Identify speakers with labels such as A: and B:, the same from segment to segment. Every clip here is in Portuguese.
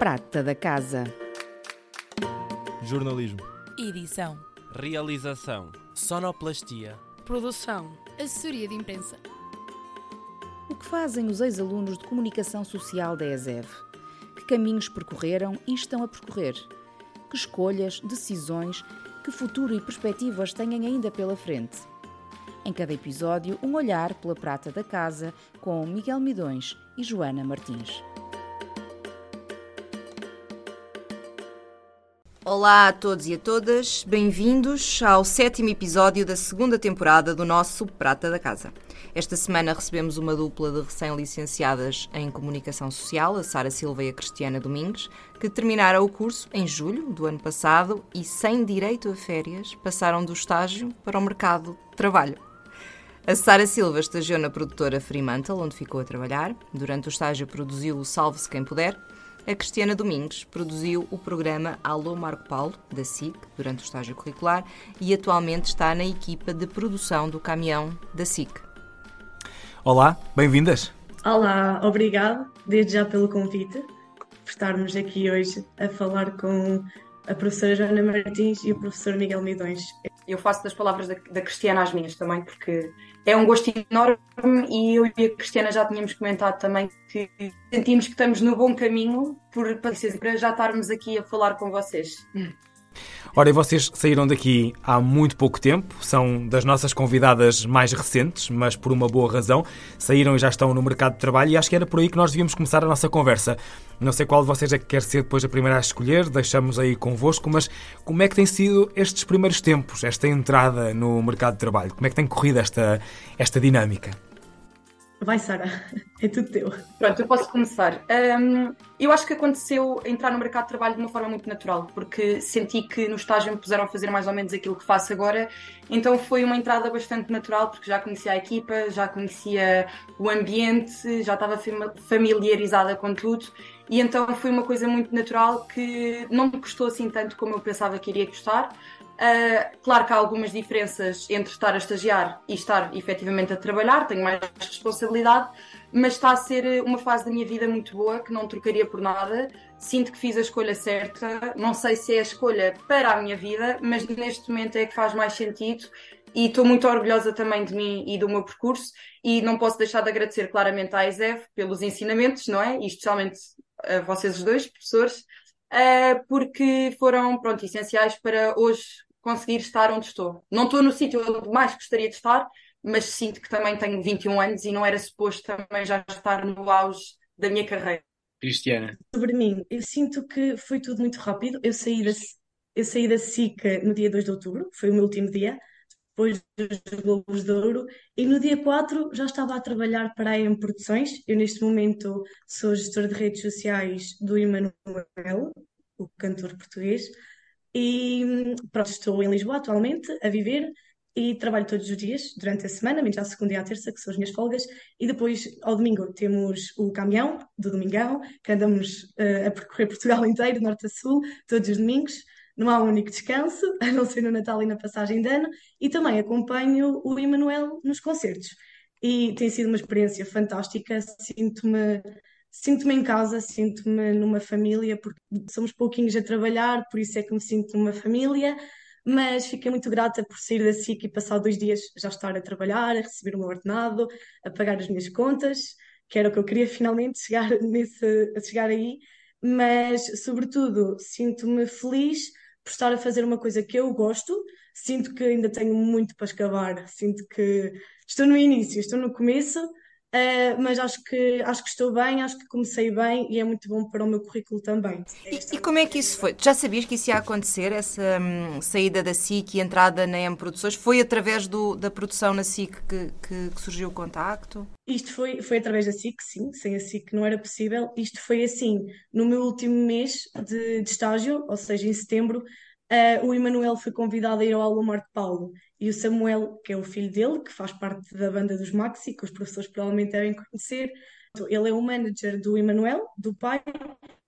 A: Prata da Casa.
B: Jornalismo.
C: Edição.
D: Realização.
E: Sonoplastia.
C: Produção.
F: Assessoria de imprensa.
A: O que fazem os ex-alunos de comunicação social da ESEV? Que caminhos percorreram e estão a percorrer? Que escolhas, decisões, que futuro e perspectivas têm ainda pela frente? Em cada episódio, um olhar pela prata da casa com Miguel Midões e Joana Martins.
G: Olá a todos e a todas, bem-vindos ao sétimo episódio da segunda temporada do nosso Prata da Casa. Esta semana recebemos uma dupla de recém-licenciadas em Comunicação Social, a Sara Silva e a Cristiana Domingues, que terminaram o curso em julho do ano passado e, sem direito a férias, passaram do estágio para o mercado de trabalho. A Sara Silva estagiou na produtora Fremantle, onde ficou a trabalhar. Durante o estágio produziu o Salve-se Quem Puder, a Cristiana Domingues produziu o programa Alô Marco Paulo, da SIC, durante o estágio curricular e atualmente está na equipa de produção do caminhão da SIC.
B: Olá, bem-vindas.
H: Olá, obrigado desde já pelo convite, por estarmos aqui hoje a falar com a professora Joana Martins e o professor Miguel Midões.
I: Eu faço das palavras da, da Cristiana as minhas também, porque é um gosto enorme e eu e a Cristiana já tínhamos comentado também que sentimos que estamos no bom caminho por para já estarmos aqui a falar com vocês.
B: Ora, e vocês saíram daqui há muito pouco tempo, são das nossas convidadas mais recentes, mas por uma boa razão. Saíram e já estão no mercado de trabalho e acho que era por aí que nós devíamos começar a nossa conversa. Não sei qual de vocês é que quer ser depois a primeira a escolher, deixamos aí convosco, mas como é que têm sido estes primeiros tempos, esta entrada no mercado de trabalho? Como é que tem corrido esta, esta dinâmica?
H: Vai, Sara, é tudo teu.
I: Pronto, eu posso começar. Um, eu acho que aconteceu entrar no mercado de trabalho de uma forma muito natural, porque senti que no estágio me puseram a fazer mais ou menos aquilo que faço agora, então foi uma entrada bastante natural, porque já conhecia a equipa, já conhecia o ambiente, já estava familiarizada com tudo, e então foi uma coisa muito natural que não me custou assim tanto como eu pensava que iria custar. Uh, claro que há algumas diferenças entre estar a estagiar e estar efetivamente a trabalhar, tenho mais responsabilidade, mas está a ser uma fase da minha vida muito boa que não trocaria por nada. Sinto que fiz a escolha certa, não sei se é a escolha para a minha vida, mas neste momento é que faz mais sentido e estou muito orgulhosa também de mim e do meu percurso e não posso deixar de agradecer claramente à ESEF pelos ensinamentos, não é? E especialmente a vocês os dois, professores, uh, porque foram, pronto, essenciais para hoje conseguir estar onde estou. Não estou no sítio onde mais gostaria de estar, mas sinto que também tenho 21 anos e não era suposto também já estar no auge da minha carreira.
D: Cristiana.
H: Sobre mim, eu sinto que foi tudo muito rápido. Eu saí da, eu saí da SICA no dia 2 de outubro, foi o meu último dia, depois dos Globos de Ouro, e no dia 4 já estava a trabalhar para a EM Produções. Eu, neste momento, sou gestora de redes sociais do Emanuel, o cantor português. E pronto, estou em Lisboa atualmente a viver e trabalho todos os dias durante a semana, menos à segunda e à terça, que são as minhas folgas, e depois ao domingo temos o caminhão do Domingão, que andamos uh, a percorrer Portugal inteiro, norte a sul, todos os domingos. Não há um único descanso, a não ser no Natal e na passagem de ano, e também acompanho o Emanuel nos concertos. E tem sido uma experiência fantástica, sinto-me sinto-me em casa, sinto-me numa família, porque somos pouquinhos a trabalhar, por isso é que me sinto numa família, mas fiquei muito grata por sair da SIC e passar dois dias já estar a trabalhar, a receber o meu ordenado, a pagar as minhas contas, que era o que eu queria finalmente chegar, nesse, chegar aí, mas sobretudo sinto-me feliz por estar a fazer uma coisa que eu gosto, sinto que ainda tenho muito para escavar, sinto que estou no início, estou no começo, Uh, mas acho que, acho que estou bem, acho que comecei bem e é muito bom para o meu currículo também.
G: E, e como é que isso foi? Já sabias que isso ia acontecer, essa hum, saída da SIC e entrada na M Produções? Foi através do, da produção na SIC que, que, que, surgiu o contacto?
H: Isto foi, foi através da SIC, sim, sem a SIC não era possível. Isto foi assim, no meu último mês de, de estágio, ou seja, em setembro, uh, o Emanuel foi convidado a ir ao Alô Marco Paulo e o Samuel, que é o filho dele, que faz parte da banda dos Maxi, que os professores provavelmente devem conhecer. Ele é o manager do Emanuel, do pai,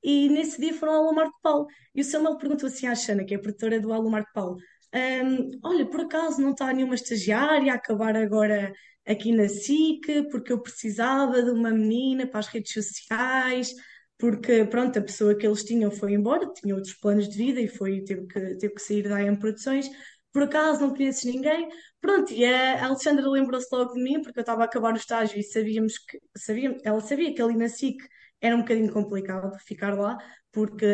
H: e nesse dia foram ao Alô Marco Paulo. E o Samuel perguntou assim à Xana, que é a produtora do Alô Marco Paulo: um, Olha, por acaso não está nenhuma estagiária a acabar agora aqui na SIC, porque eu precisava de uma menina para as redes sociais, porque pronto, a pessoa que eles tinham foi embora, tinha outros planos de vida e foi, teve que, teve que sair da AM Produções. Por acaso não conheces ninguém? Pronto, e a Alexandra lembrou-se logo de mim, porque eu estava a acabar o estágio e sabíamos que, sabíamos, ela sabia que ali na SIC era um bocadinho complicado ficar lá, porque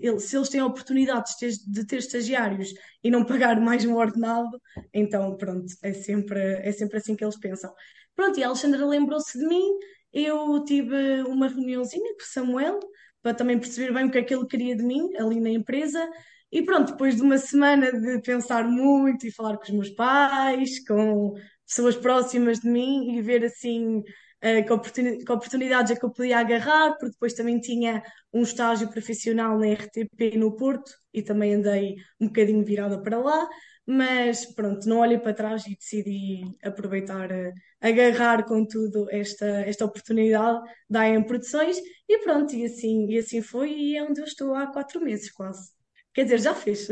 H: ele, se eles têm a oportunidade de ter, de ter estagiários e não pagar mais um ordenado, então pronto, é sempre, é sempre assim que eles pensam. Pronto, e a Alexandra lembrou-se de mim, eu tive uma reuniãozinha com o Samuel, para também perceber bem o que é que ele queria de mim ali na empresa, e pronto, depois de uma semana de pensar muito e falar com os meus pais, com pessoas próximas de mim e ver assim uh, que, oportuni oportunidades é que eu podia agarrar, porque depois também tinha um estágio profissional na RTP no Porto e também andei um bocadinho virada para lá, mas pronto, não olhei para trás e decidi aproveitar, uh, agarrar com tudo esta, esta oportunidade da AM Produções e pronto, e assim, e assim foi e é onde eu estou há quatro meses quase. Quer dizer, já fiz.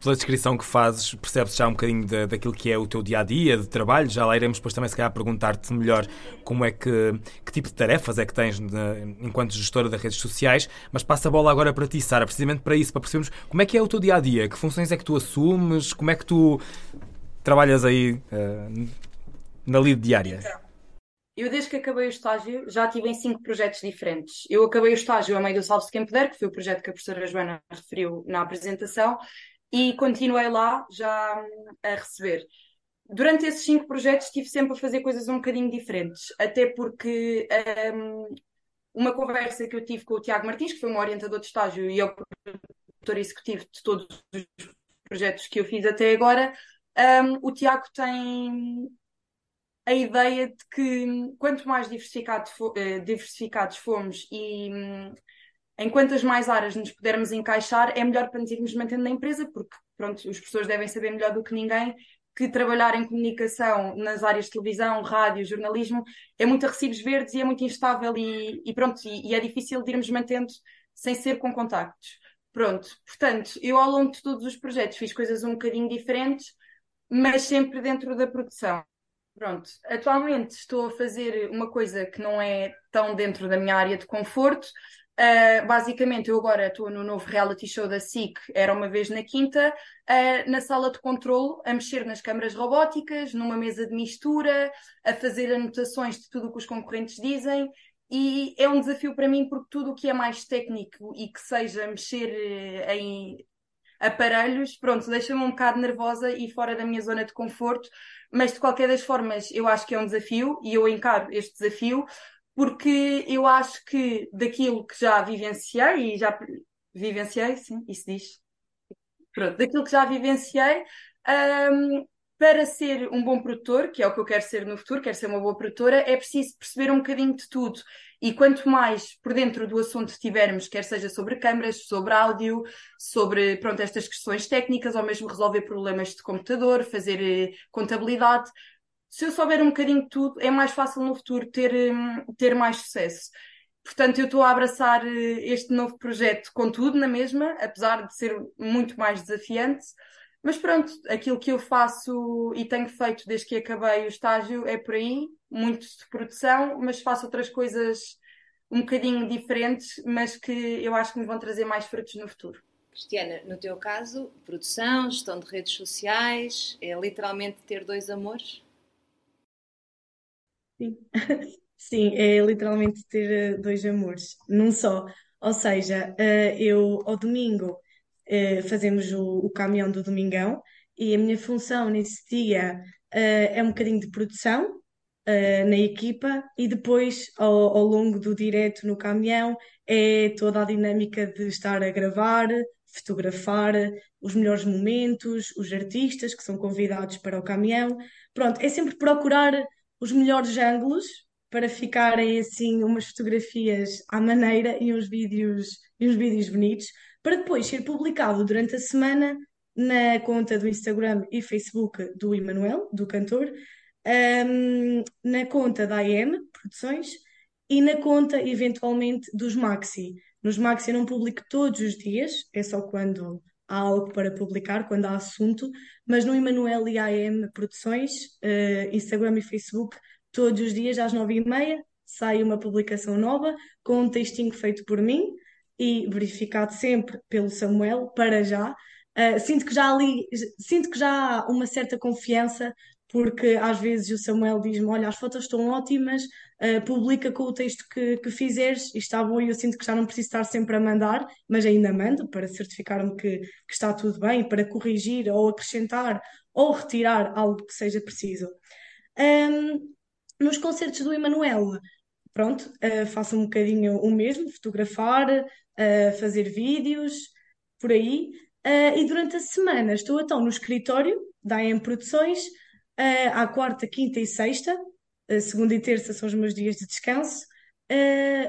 B: Pela descrição que fazes, percebes já um bocadinho da, daquilo que é o teu dia a dia de trabalho. Já lá iremos depois também, se calhar, perguntar-te melhor como é que, que tipo de tarefas é que tens de, enquanto gestora das redes sociais. Mas passa a bola agora para ti, Sara, precisamente para isso, para percebermos como é que é o teu dia a dia, que funções é que tu assumes, como é que tu trabalhas aí uh, na lida diária.
I: Então. Eu, desde que acabei o estágio, já tive em cinco projetos diferentes. Eu acabei o estágio a meio do Salve-se Quem Puder, que foi o projeto que a professora Joana referiu na apresentação, e continuei lá já a receber. Durante esses cinco projetos estive sempre a fazer coisas um bocadinho diferentes, até porque um, uma conversa que eu tive com o Tiago Martins, que foi um orientador de estágio e é o produtor executivo de todos os projetos que eu fiz até agora, um, o Tiago tem a ideia de que quanto mais diversificado, uh, diversificados fomos e um, em quantas mais áreas nos pudermos encaixar, é melhor para nos irmos mantendo na empresa, porque pronto, os professores devem saber melhor do que ninguém que trabalhar em comunicação nas áreas de televisão, rádio, jornalismo é muito a recibos verdes e é muito instável e, e pronto, e, e, é difícil de irmos mantendo sem ser com contactos. Pronto, portanto, eu ao longo de todos os projetos fiz coisas um bocadinho diferentes, mas sempre dentro da produção. Pronto, atualmente estou a fazer uma coisa que não é tão dentro da minha área de conforto. Uh, basicamente, eu agora estou no novo reality show da SIC, era uma vez na quinta, uh, na sala de controle, a mexer nas câmaras robóticas, numa mesa de mistura, a fazer anotações de tudo o que os concorrentes dizem. E é um desafio para mim, porque tudo o que é mais técnico e que seja mexer eh, em aparelhos, pronto, deixa-me um bocado nervosa e fora da minha zona de conforto, mas de qualquer das formas eu acho que é um desafio e eu encaro este desafio porque eu acho que daquilo que já vivenciei e já vivenciei, sim, isso diz. Pronto, daquilo que já vivenciei, um, para ser um bom produtor, que é o que eu quero ser no futuro, quero ser uma boa produtora, é preciso perceber um bocadinho de tudo. E quanto mais por dentro do assunto tivermos, quer seja sobre câmaras, sobre áudio, sobre pronto, estas questões técnicas, ou mesmo resolver problemas de computador, fazer eh, contabilidade, se eu souber um bocadinho de tudo, é mais fácil no futuro ter, hum, ter mais sucesso. Portanto, eu estou a abraçar eh, este novo projeto com tudo na mesma, apesar de ser muito mais desafiante. Mas pronto, aquilo que eu faço e tenho feito desde que acabei o estágio é por aí, muito de produção, mas faço outras coisas um bocadinho diferentes, mas que eu acho que me vão trazer mais frutos no futuro.
G: Cristiana, no teu caso, produção, gestão de redes sociais, é literalmente ter dois amores?
H: Sim, Sim é literalmente ter eh, dois amores, num só. Ou seja, eh, eu ao domingo eh, fazemos o, o caminhão do Domingão e a minha função nesse dia é um bocadinho de produção na equipa e depois ao, ao longo do direto no caminhão é toda a dinâmica de estar a gravar, fotografar os melhores momentos, os artistas que são convidados para o caminhão. Pronto, é sempre procurar os melhores ângulos para ficarem assim umas fotografias à maneira e uns vídeos e uns vídeos bonitos para depois ser publicado durante a semana na conta do Instagram e Facebook do Emanuel, do cantor, um, na conta da AM Produções e na conta eventualmente dos Maxi. Nos Maxi eu não publico todos os dias, é só quando há algo para publicar, quando há assunto, mas no Emanuel e AM Produções, uh, Instagram e Facebook, todos os dias às nove e meia, sai uma publicação nova com um textinho feito por mim e verificado sempre pelo Samuel, para já. Uh, sinto que já ali, sinto que já há uma certa confiança, porque às vezes o Samuel diz-me: Olha, as fotos estão ótimas, uh, publica com o texto que, que fizeres e está bom. E eu sinto que já não preciso estar sempre a mandar, mas ainda mando para certificar-me que, que está tudo bem, para corrigir ou acrescentar ou retirar algo que seja preciso. Um, nos concertos do Emanuel, pronto, uh, faço um bocadinho o mesmo, fotografar, uh, fazer vídeos, por aí. Uh, e durante a semana estou então no escritório da AM Produções, uh, à quarta, quinta e sexta, uh, segunda e terça são os meus dias de descanso,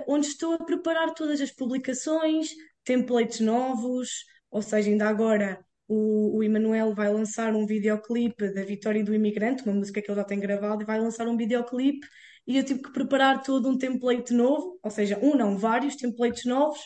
H: onde estou a preparar todas as publicações, templates novos, ou seja, ainda agora o, o Emanuel vai lançar um videoclipe da Vitória do Imigrante, uma música que ele já tem gravado, e vai lançar um videoclipe. E eu tive que preparar todo um template novo, ou seja, um não, vários templates novos,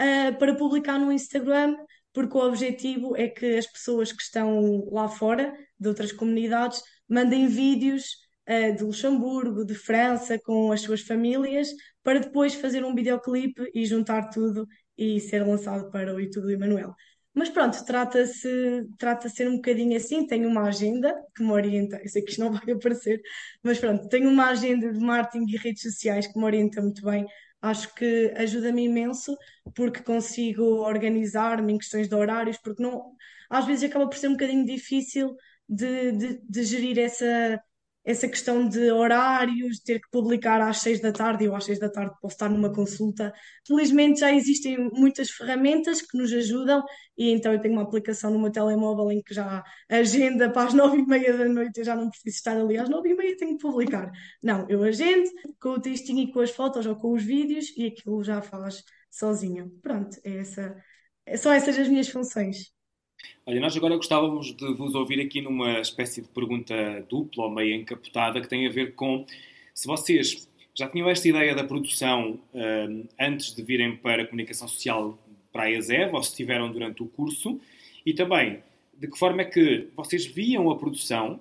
H: uh, para publicar no Instagram, porque o objetivo é que as pessoas que estão lá fora, de outras comunidades, mandem vídeos uh, de Luxemburgo, de França, com as suas famílias, para depois fazer um videoclipe e juntar tudo e ser lançado para o YouTube do Emanuel. Mas pronto, trata-se trata ser um bocadinho assim. Tenho uma agenda que me orienta. Eu sei que isto não vai aparecer, mas pronto, tenho uma agenda de marketing e redes sociais que me orienta muito bem acho que ajuda-me imenso porque consigo organizar-me em questões de horários, porque não, às vezes acaba por ser um bocadinho difícil de, de, de gerir essa, essa questão de horários, ter que publicar às seis da tarde, eu às seis da tarde posso estar numa consulta. Felizmente já existem muitas ferramentas que nos ajudam e então eu tenho uma aplicação no meu telemóvel em que já agenda para as nove e meia da noite, eu já não preciso estar ali às nove e meia, tenho que publicar. Não, eu agendo com o textinho e com as fotos ou com os vídeos e aquilo já faz sozinho. Pronto, é essa, é só essas as minhas funções.
B: Olha, nós agora gostávamos de vos ouvir aqui numa espécie de pergunta dupla ou meio encapotada que tem a ver com se vocês já tinham esta ideia da produção uh, antes de virem para a comunicação social para a ESEV ou se tiveram durante o curso e também de que forma é que vocês viam a produção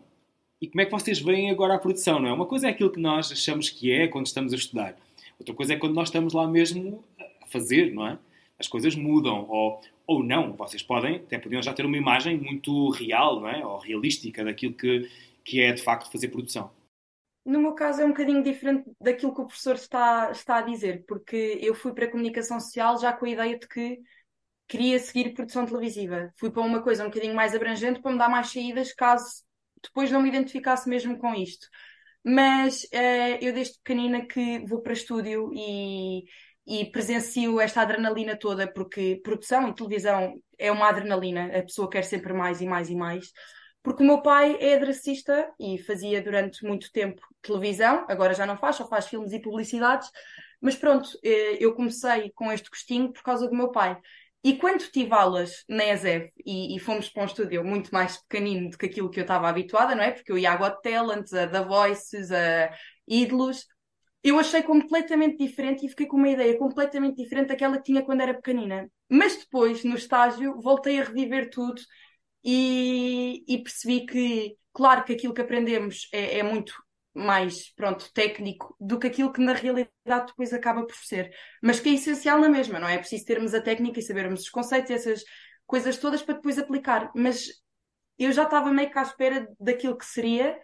B: e como é que vocês veem agora a produção, não é? Uma coisa é aquilo que nós achamos que é quando estamos a estudar, outra coisa é quando nós estamos lá mesmo a fazer, não é? As coisas mudam, ou, ou não. Vocês podem, até podiam já ter uma imagem muito real, não é? Ou realística daquilo que, que é de facto fazer produção.
I: No meu caso é um bocadinho diferente daquilo que o professor está, está a dizer, porque eu fui para a comunicação social já com a ideia de que queria seguir produção televisiva. Fui para uma coisa um bocadinho mais abrangente para me dar mais saídas caso depois não me identificasse mesmo com isto. Mas uh, eu desde pequenina que vou para estúdio e, e presencio esta adrenalina toda, porque produção e televisão é uma adrenalina, a pessoa quer sempre mais e mais e mais. Porque o meu pai é adracista e fazia durante muito tempo televisão, agora já não faz, só faz filmes e publicidades. Mas pronto, eh, eu comecei com este gostinho por causa do meu pai. E quando tive aulas na ESEV e, e, fomos para um estúdio muito mais pequenino do que aquilo que eu estava habituada, não é? Porque eu ia a Got Talent, a The Voices, a Ídolos, eu achei completamente diferente e fiquei com uma ideia completamente diferente daquela que tinha quando era pequenina. Mas depois, no estágio, voltei a reviver tudo e, e percebi que, claro que aquilo que aprendemos é, é, muito mais, pronto, técnico do que aquilo que na realidade depois acaba por ser. Mas que é essencial na mesma, não é? É preciso termos a técnica e sabermos os conceitos, essas coisas todas para depois aplicar. Mas eu já estava meio que à espera daquilo que seria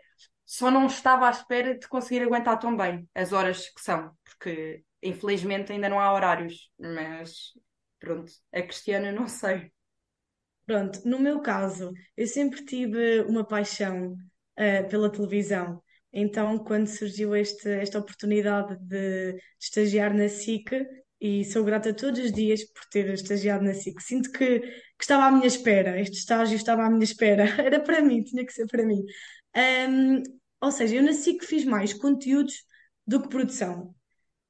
I: só não estava à espera de conseguir aguentar tão bem as horas que são, porque infelizmente ainda não há horários, mas pronto, a Cristiana não sei.
H: Pronto, no meu caso, eu sempre tive uma paixão uh, pela televisão. Então, quando surgiu este, esta oportunidade de, de estagiar na SIC, e sou grata todos os dias por ter estagiado na SIC. Sinto que, que, estava à minha espera, este estágio estava à minha espera, era para mim, tinha que ser para mim. Um, ou seja, eu nasci que fiz mais conteúdos do que produção,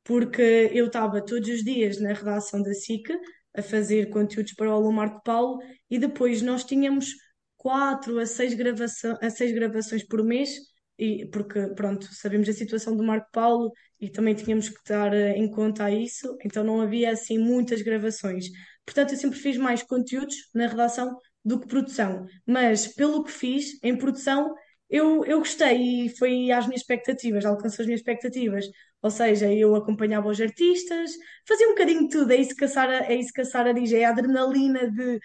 H: porque eu estava todos os dias na redação da SIC a fazer conteúdos para o aluno Marco Paulo e depois nós tínhamos quatro a seis, gravação, a seis gravações por mês, e, porque, pronto, sabemos a situação do Marco Paulo e também tínhamos que dar eh, em conta isso, então não havia assim muitas gravações. Portanto, eu sempre fiz mais conteúdos na redação do que produção, mas pelo que fiz em produção eu, eu gostei e foi às minhas expectativas, alcançou as minhas expectativas, Ou seja, eu acompanhava os artistas, fazia um bocadinho de tudo. É isso que a Sara, é isso que a Sara diz, é a adrenalina de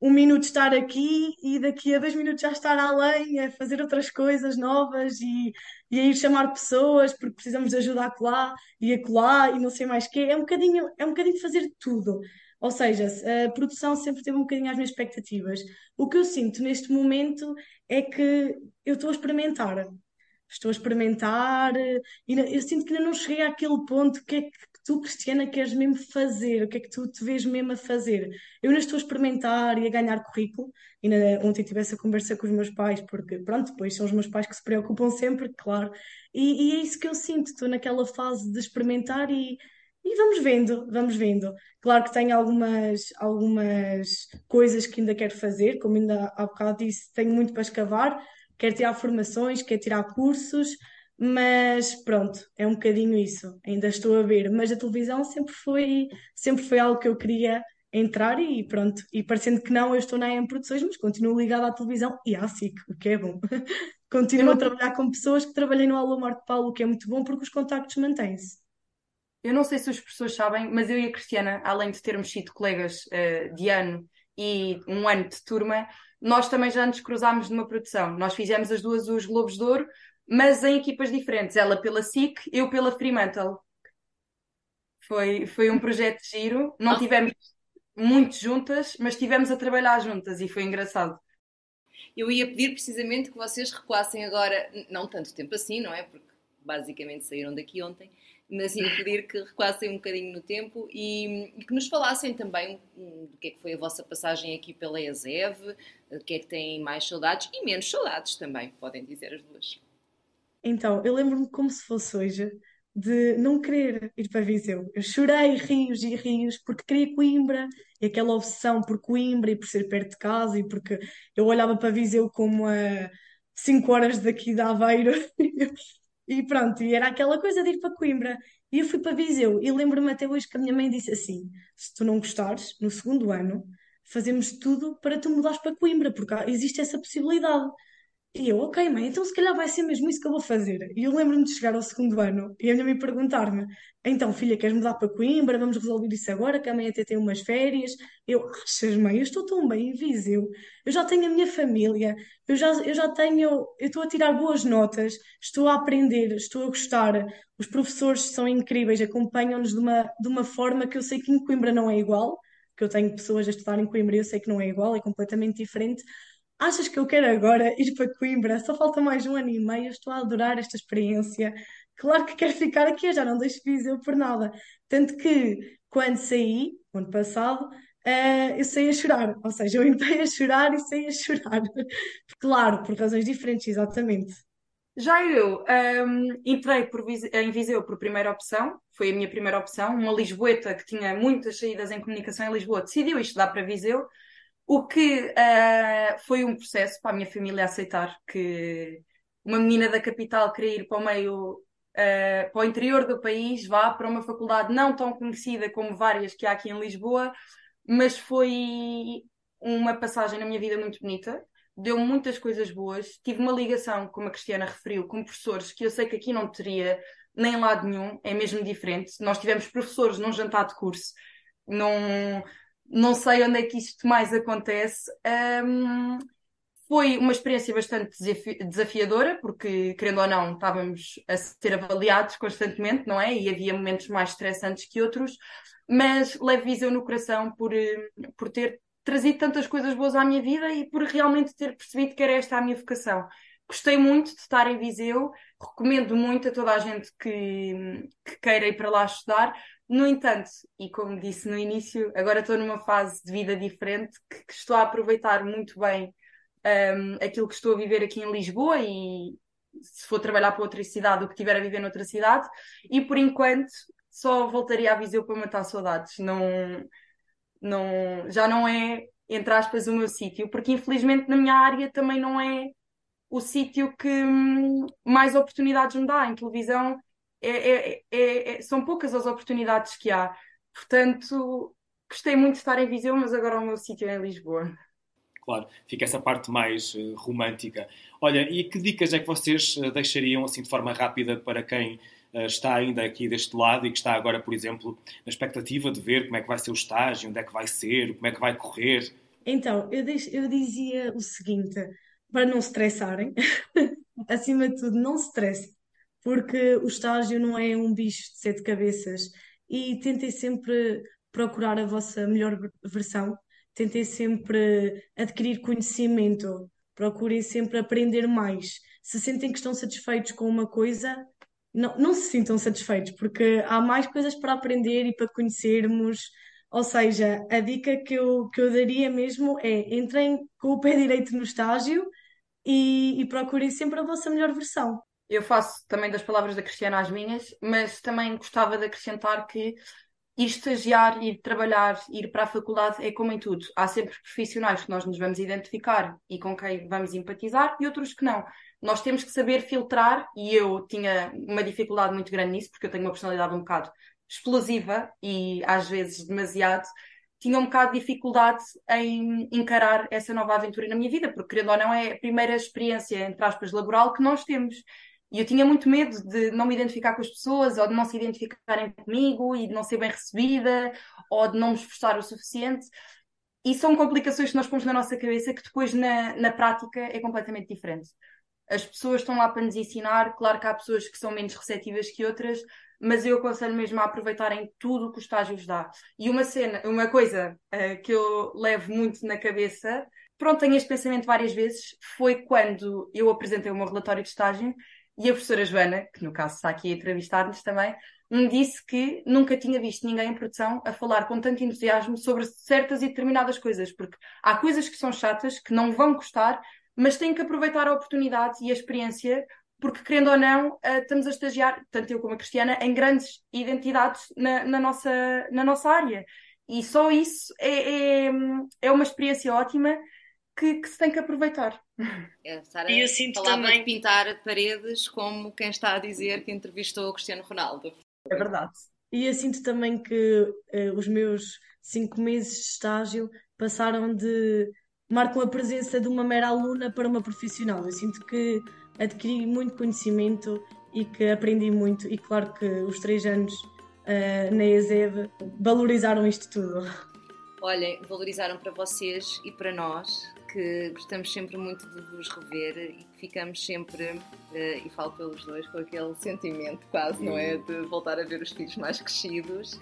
H: um minuto estar aqui e daqui a dois minutos já estar além, a fazer outras coisas novas e, e a ir chamar pessoas porque precisamos de ajuda acolá e acolá e não sei mais o quê. É um bocadinho, é um bocadinho de fazer tudo. Ou seja, a produção sempre teve um bocadinho as minhas expectativas. O que eu sinto neste momento é que eu estou a experimentar estou a experimentar eh, e eu sinto que ainda não cheguei àquele ponto. O que é que tu, Cristiana, queres mesmo fazer? O que é que tu te vês mesmo a fazer? Eu ainda estou a experimentar e a ganhar currículo. Ainda ontem tive essa conversa com os meus pais, porque, pronto, depois são os meus pais que se preocupam sempre, claro. E, e é isso que eu sinto. Estou naquela fase de experimentar e. E vamos vendo, vamos vendo. Claro que tenho algumas, algumas coisas que ainda quero fazer, como ainda há bocado disse, tenho muito para escavar, quer tirar formações, quer tirar cursos, mas pronto, é um bocadinho isso. Ainda estou a ver, mas a televisão sempre foi, sempre foi algo que eu queria entrar e pronto. E parecendo que não, eu estou na EM Produções, mas continuo ligada à televisão e à SIC, o que é bom. continuo a trabalhar com pessoas que trabalhei no Alô Morte Paulo, o que é muito bom porque os contactos mantêm-se.
I: Eu não sei se as pessoas sabem, mas eu e a Cristiana, além de termos sido colegas uh, de ano e um ano de turma, nós também já nos cruzámos numa produção. Nós fizemos as duas os Globos de Ouro, mas em equipas diferentes. Ela pela SIC, eu pela Fremantle. Foi, foi um projeto de giro. Não ah. tivemos muito juntas, mas estivemos a trabalhar juntas e foi engraçado.
G: Eu ia pedir precisamente que vocês recuassem agora, não tanto tempo assim, não é? Porque basicamente saíram daqui ontem, mas ia pedir que recuassem um bocadinho no tempo e, e, que nos falassem também do que é que foi a vossa passagem aqui pela ESEV, do que é que têm mais saudades e menos saudades também, podem dizer as duas.
H: Então, eu lembro-me como se fosse hoje de não querer ir para Viseu. Eu chorei rios e rios porque queria Coimbra e aquela obsessão por Coimbra e por ser perto de casa e porque eu olhava para Viseu como a 5 horas daqui de Aveiro E pronto, e era aquela coisa de ir para Coimbra. E eu fui para Viseu. E lembro-me até hoje que a minha mãe disse assim: se tu não gostares, no segundo ano, fazemos tudo para tu mudares para Coimbra, porque existe essa possibilidade. E eu, ok, mãe, então se calhar vai ser mesmo isso que eu vou fazer. E eu lembro-me de chegar ao segundo ano e a minha mãe perguntar-me: então, filha, queres mudar para Coimbra? Vamos resolver isso agora, que a mãe até tem umas férias. Eu, achas, mãe, eu estou tão bem em Viseu, eu já tenho a minha família, eu já, eu já tenho, eu estou a tirar boas notas, estou a aprender, estou a gostar. Os professores são incríveis, acompanham-nos de uma, de uma forma que eu sei que em Coimbra não é igual, que eu tenho pessoas a estudar em Coimbra e eu sei que não é igual, é completamente diferente Achas que eu quero agora ir para Coimbra? Só falta mais um ano e meio, estou a adorar esta experiência. Claro que quero ficar aqui, eu já não deixo Viseu por nada. Tanto que, quando saí, ano passado, uh, eu saí a chorar. Ou seja, eu entrei a chorar e saí a chorar. claro, por razões diferentes, exatamente.
I: Já eu um, entrei por, em Viseu por primeira opção, foi a minha primeira opção. Uma Lisboeta que tinha muitas saídas em comunicação em Lisboa decidiu estudar para Viseu o que uh, foi um processo para a minha família aceitar que uma menina da capital queria ir para o meio, uh, para o interior do país, vá para uma faculdade não tão conhecida como várias que há aqui em Lisboa, mas foi uma passagem na minha vida muito bonita. Deu muitas coisas boas. Tive uma ligação, como a Cristiana referiu, com professores que eu sei que aqui não teria nem lado nenhum, é mesmo diferente. Nós tivemos professores num jantar de curso, num, não sei onde é que isto mais acontece. Um, foi uma experiência bastante desafiadora, porque, querendo ou não, estávamos a ser avaliados constantemente, não é? E havia momentos mais estressantes que outros, mas levo Viseu no coração por, eh, por ter trazido tantas coisas boas à minha vida e por realmente ter percebido que era esta a minha vocação. Gostei muito de estar em Viseu, recomendo muito a toda a gente que, que queira ir para lá estudar, no entanto, e como disse no início, agora estou numa fase de vida diferente que, que estou a aproveitar muito bem um, aquilo que estou a viver aqui em Lisboa e se for trabalhar para outra cidade, o que estiver a viver noutra cidade, e por enquanto só voltaria a Viseu para matar saudades. Não, não, já não é, entre aspas, o meu sítio, porque infelizmente na minha área também não é o sítio que hum, mais oportunidades me dá. Em televisão é, é, é, é, são poucas as oportunidades que há. Portanto, gostei muito de estar em Viseu, mas agora o meu sítio é em Lisboa.
B: Claro, fica essa parte mais uh, romântica. Olha, e que dicas é que vocês uh, deixariam, assim, de forma rápida, para quem uh, está ainda aqui deste lado e que está agora, por exemplo, na expectativa de ver como é que vai ser o estágio, onde é que vai ser, como é que vai correr?
H: Então, eu, deix- eu dizia o seguinte, para não estressarem, acima de tudo, não se estressem, porque o estágio não é um bicho de sete cabeças e tentem sempre procurar a vossa melhor ver- versão, tentem sempre adquirir conhecimento, procurem sempre aprender mais. Se sentem que estão satisfeitos com uma coisa, não, não se sintam satisfeitos, porque há mais coisas para aprender e para conhecermos. Ou seja, a dica que eu, que eu daria mesmo é entrem com o pé direito no estágio e, e procurem sempre a vossa melhor versão.
I: Eu faço também das palavras da Cristiana as minhas, mas também gostava de acrescentar que ir estagiar, ir trabalhar, ir para a faculdade é como em tudo. Há sempre profissionais que nós nos vamos identificar e com quem vamos empatizar e outros que não. Nós temos que saber filtrar, e eu tinha uma dificuldade muito grande nisso, porque eu tenho uma personalidade um bocado explosiva e às vezes demasiado. Tinha um bocado de dificuldade em encarar essa nova aventura na minha vida, porque querendo ou não é a primeira experiência, entre aspas, laboral que nós temos. E eu tinha muito medo de não me identificar com as pessoas, ou de não se identificarem comigo, e de não ser bem recebida, ou de não me esforçar o suficiente. E são complicações que nós pomos na nossa cabeça que depois na, na prática é completamente diferente. As pessoas estão lá para nos ensinar, claro que há pessoas que são menos receptivas que outras, mas eu aconselho mesmo a aproveitarem tudo o que o estágio vos dá. E uma cena, uma coisa uh, que eu levo muito na cabeça, pronto, tenho este pensamento várias vezes, foi quando eu apresentei o meu relatório de estágio e a professora Joana, que no caso está aqui a entrevistar-nos também, me disse que nunca tinha visto ninguém em produção a falar com tanto entusiasmo sobre certas e determinadas coisas, porque há coisas que são chatas, que não vão gostar, mas têm que aproveitar a oportunidade e a experiência, porque querendo ou não, estamos a estagiar, tanto eu como a Cristiana, em grandes identidades na, na nossa, na nossa área. E só isso é, é, é uma experiência ótima que, que, se tem que aproveitar.
G: É, Sara e eu sinto também... de pintar paredes como quem está a dizer que entrevistou o Cristiano Ronaldo.
I: É verdade.
H: E eu sinto também que uh, os meus cinco meses de estágio passaram de marcam a presença de uma mera aluna para uma profissional. Eu sinto que adquiri muito conhecimento e que aprendi muito e claro que os três anos uh, na ESEV valorizaram isto tudo.
G: Olhem, valorizaram para vocês e para nós que gostamos sempre muito de vos rever e que ficamos sempre, uh, e falo pelos dois, com aquele sentimento quase, não é? De voltar a ver os filhos mais crescidos.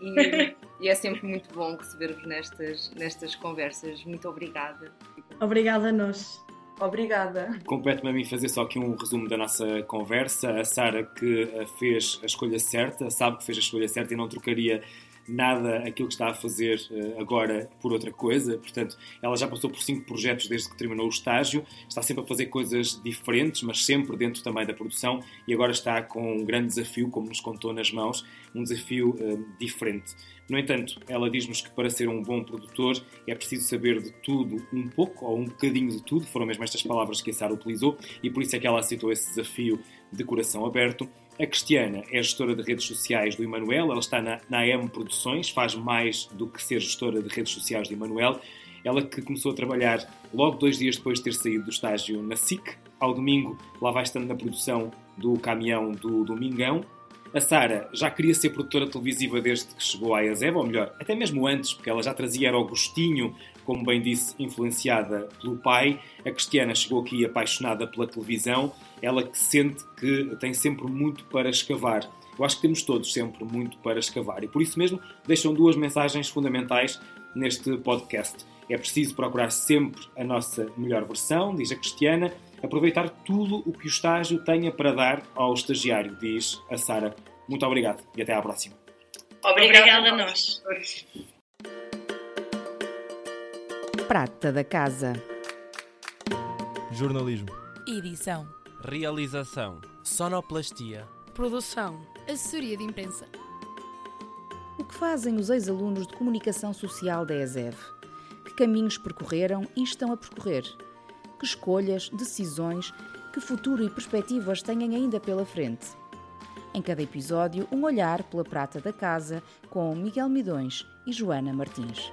G: E, e é sempre muito bom receber-vos nestas, nestas conversas. Muito obrigada.
H: Obrigada a nós.
I: Obrigada.
B: Compete-me a mim fazer só aqui um resumo da nossa conversa. A Sara que fez a escolha certa, sabe que fez a escolha certa e não trocaria nada aquilo que está a fazer uh, agora por outra coisa. Portanto, ela já passou por cinco projetos desde que terminou o estágio, está sempre a fazer coisas diferentes, mas sempre dentro também da produção e agora está com um grande desafio, como nos contou nas mãos, um desafio uh, diferente. No entanto, ela diz-nos que para ser um bom produtor é preciso saber de tudo um pouco ou um bocadinho de tudo, foram mesmo estas palavras que a Sara utilizou, e por isso é que ela aceitou esse desafio de coração aberto. A Cristiana é gestora de redes sociais do Emanuel, ela está na, na AM Produções, faz mais do que ser gestora de redes sociais do Emanuel. Ela que começou a trabalhar logo dois dias depois de ter saído do estágio na SIC. Ao domingo, lá vai estando na produção do caminhão do Domingão. A Sara já queria ser produtora televisiva desde que chegou à ESEV, ou melhor, até mesmo antes, porque ela já trazia era o gostinho, como bem disse, influenciada pelo pai. A Cristiana chegou aqui apaixonada pela televisão, ela que sente que tem sempre muito para escavar. Eu acho que temos todos sempre muito para escavar e por isso mesmo deixam duas mensagens fundamentais neste podcast. É preciso procurar sempre a nossa melhor versão, diz a Cristiana, aproveitar tudo o que o estágio tenha para dar ao estagiário, diz a Sara. Muito obrigado e até à próxima.
H: Obrigada a nós.
A: Prata da Casa.
D: Jornalismo.
C: Edição.
D: Realização.
C: Sonoplastia. Produção.
E: Assessoria de imprensa.
A: O que fazem os ex-alunos de comunicação social da ESEV? Que caminhos percorreram e estão a percorrer? Que escolhas, decisões, que futuro e perspectivas têm ainda pela frente? Em cada episódio, um olhar pela prata da casa com Miguel Midões e Joana Martins.